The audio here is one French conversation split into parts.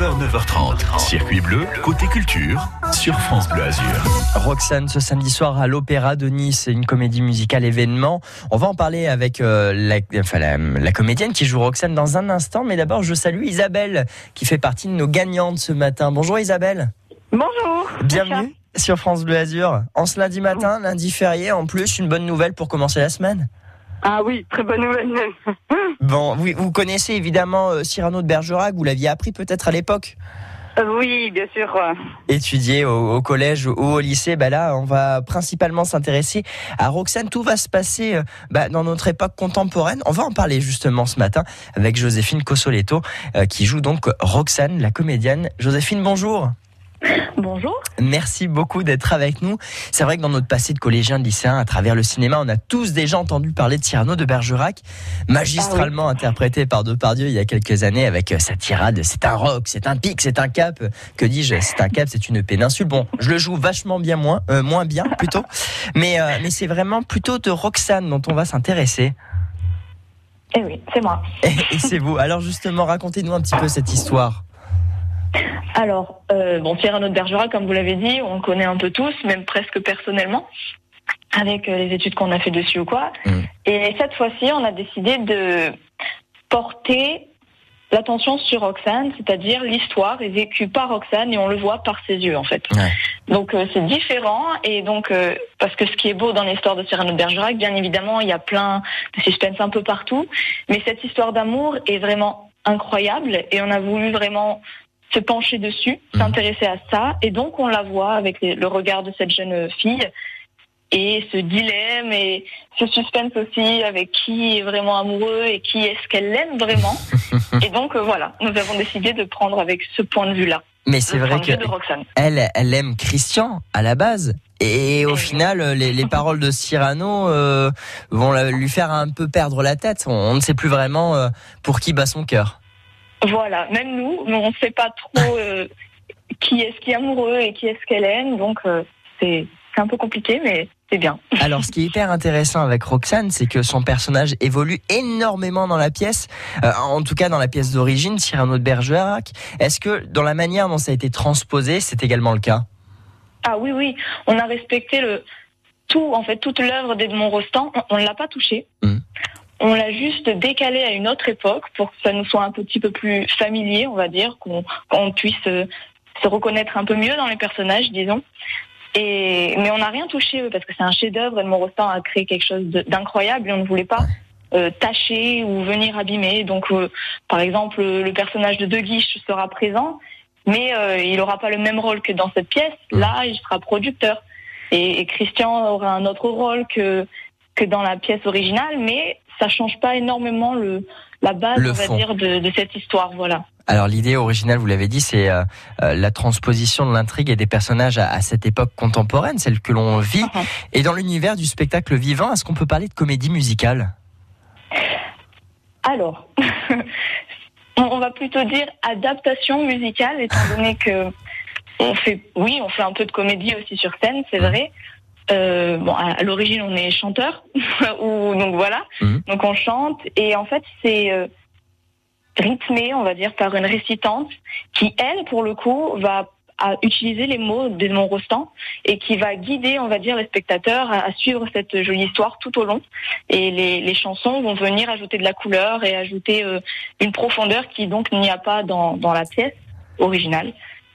9h, 9h30. Circuit bleu, côté culture, sur France Bleu Azur. Roxane, ce samedi soir à l'Opéra de Nice, une comédie musicale événement. On va en parler avec euh, la, enfin, la, la comédienne qui joue Roxane dans un instant. Mais d'abord, je salue Isabelle, qui fait partie de nos gagnantes ce matin. Bonjour Isabelle. Bonjour. Bienvenue sur France Bleu Azur. En ce lundi matin, lundi férié, en plus, une bonne nouvelle pour commencer la semaine. Ah oui, très bonne nouvelle. Bon, oui, vous connaissez évidemment euh, Cyrano de Bergerac, vous l'aviez appris peut-être à l'époque Euh, oui, bien sûr. étudié au, au collège ou au lycée, bah là, on va principalement s'intéresser à Roxane. Tout va se passer euh, bah, dans notre époque contemporaine. On va en parler justement ce matin avec Joséphine Cossoletto, euh, qui joue donc Roxane, la comédienne. Joséphine, bonjour. Bonjour. Merci beaucoup d'être avec nous. C'est vrai que dans notre passé de collégien, de lycéen, à travers le cinéma, on a tous déjà entendu parler de Cyrano de Bergerac, magistralement interprété par Depardieu il y a quelques années avec euh, sa tirade « c'est un rock, c'est un pic, c'est un cap ». Que dis-je C'est un cap, c'est une péninsule. Bon, je le joue vachement bien moins, euh, moins bien plutôt, mais, euh, mais c'est vraiment plutôt de Roxane dont on va s'intéresser. Eh oui, c'est moi. Et, et c'est vous. Alors justement, racontez-nous un petit peu cette histoire. Alors, euh, bon, Cyrano de Bergerac, comme vous l'avez dit, on le connaît un peu tous, même presque personnellement, avec euh, les études qu'on a fait dessus ou quoi. Mm. Et cette fois-ci, on a décidé de porter l'attention sur Roxane, c'est-à-dire l'histoire est vécue par Roxane et on le voit par ses yeux en fait. Ouais. Donc euh, c'est différent et donc euh, parce que ce qui est beau dans l'histoire de Cyrano de Bergerac, bien évidemment, il y a plein de suspense un peu partout, mais cette histoire d'amour est vraiment incroyable et on a voulu vraiment se pencher dessus, Mhm. s'intéresser à ça et donc on la voit avec les- le regard de cette jeune fille et ce dilemme et ce suspense aussi avec qui est vraiment amoureux et qui est-ce qu'elle aime vraiment. et donc euh, voilà, nous avons décidé de prendre avec ce point de vue-là, Mais c'est vrai que elle, elle aime Christian à la base. Et au final, euh, les, les paroles de Cyrano euh, vont la- lui faire un peu perdre la tête. On, on ne sait plus vraiment euh, pour qui bat son cœur. Voilà, même nous, on ne sait pas trop euh, qui est-ce qui est amoureux et qui est-ce qu'elle aime, donc euh, c'est un peu compliqué, mais c'est bien. Alors, ce qui est hyper intéressant avec Roxane, c'est que son personnage évolue énormément dans la pièce. Euh, en tout cas, dans la pièce d'origine, Cyrano de Bergerac. Est-ce que dans la manière dont ça a été transposé, c'est également le cas? Ah oui, oui, on a respecté le tout, en fait, toute l'œuvre d'Edmond Rostand, on ne l'a pas touché. Mhm. On l'a juste décalé à une autre époque pour que ça nous soit un petit peu plus familier, on va dire, qu'on puisse euh, se reconnaître un peu mieux dans les personnages, disons. Et mais on n'a rien touché parce que c'est un chef-d'œuvre. Edmond Rostand a créé quelque chose d'incroyable et on ne voulait pas euh, tâcher ou venir abîmer. Donc, euh, par exemple, le personnage de De Guiche sera présent, mais euh, il n'aura pas le même rôle que dans cette pièce. Là, il sera producteur. Et, et Christian aura un autre rôle que que dans la pièce originale, mais ça change pas énormément le la base, Le on va fond. dire, de, de cette histoire. Voilà. Alors l'idée originale, vous l'avez dit, c'est euh, euh, la transposition de l'intrigue et des personnages à, à cette époque contemporaine, celle que l'on vit. Mhm. Et dans l'univers du spectacle vivant, est-ce qu'on peut parler de comédie musicale? Alors, on on va plutôt dire adaptation musicale, étant donné que on fait, oui, on fait un peu de comédie aussi sur scène, c'est vrai. Euh, bon, à, l'origine, on est chanteur, ou donc voilà, Mhm. donc on chante, et en fait, c'est euh, rythmé, on va dire, par une récitante qui, elle, pour le coup, va à utiliser les mots d'Edmond Rostand et qui va guider, on va dire, les spectateurs à, à suivre cette jolie histoire tout au long. Et les, les chansons vont venir ajouter de la couleur et ajouter euh, une profondeur qui donc n'y a pas dans, dans la pièce originale.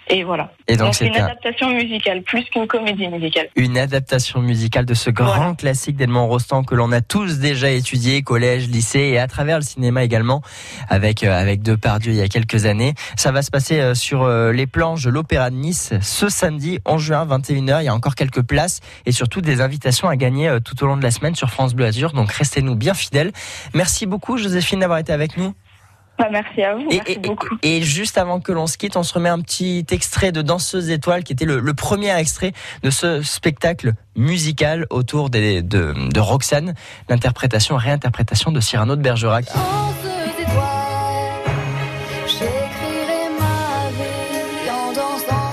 Et voilà. Et donc c'est une un- adaptation musicale plus qu'une comédie musicale. une adaptation musicale de ce grand Voilà. classique d'Edmond Rostand que l'on a tous déjà étudié, collège, lycée et à travers le cinéma également avec euh, avec Depardieu il y a quelques années. Ça va se passer euh, sur euh, les planches de l'Opéra de Nice ce samedi 11 juin 21h. Il y a encore quelques places et surtout des invitations à gagner euh, tout au long de la semaine sur France Bleu Azur. Donc restez-nous bien fidèles. Merci beaucoup Joséphine d'avoir été avec nous. Bah, merci à vous. Et, merci juste avant que l'on se quitte, on se remet un petit extrait de Danseuse étoiles qui était le, premier extrait de ce spectacle musical autour de, Roxane, l'interprétation, réinterprétation de Cyrano de Bergerac. J'écrirai ma vie en dansant,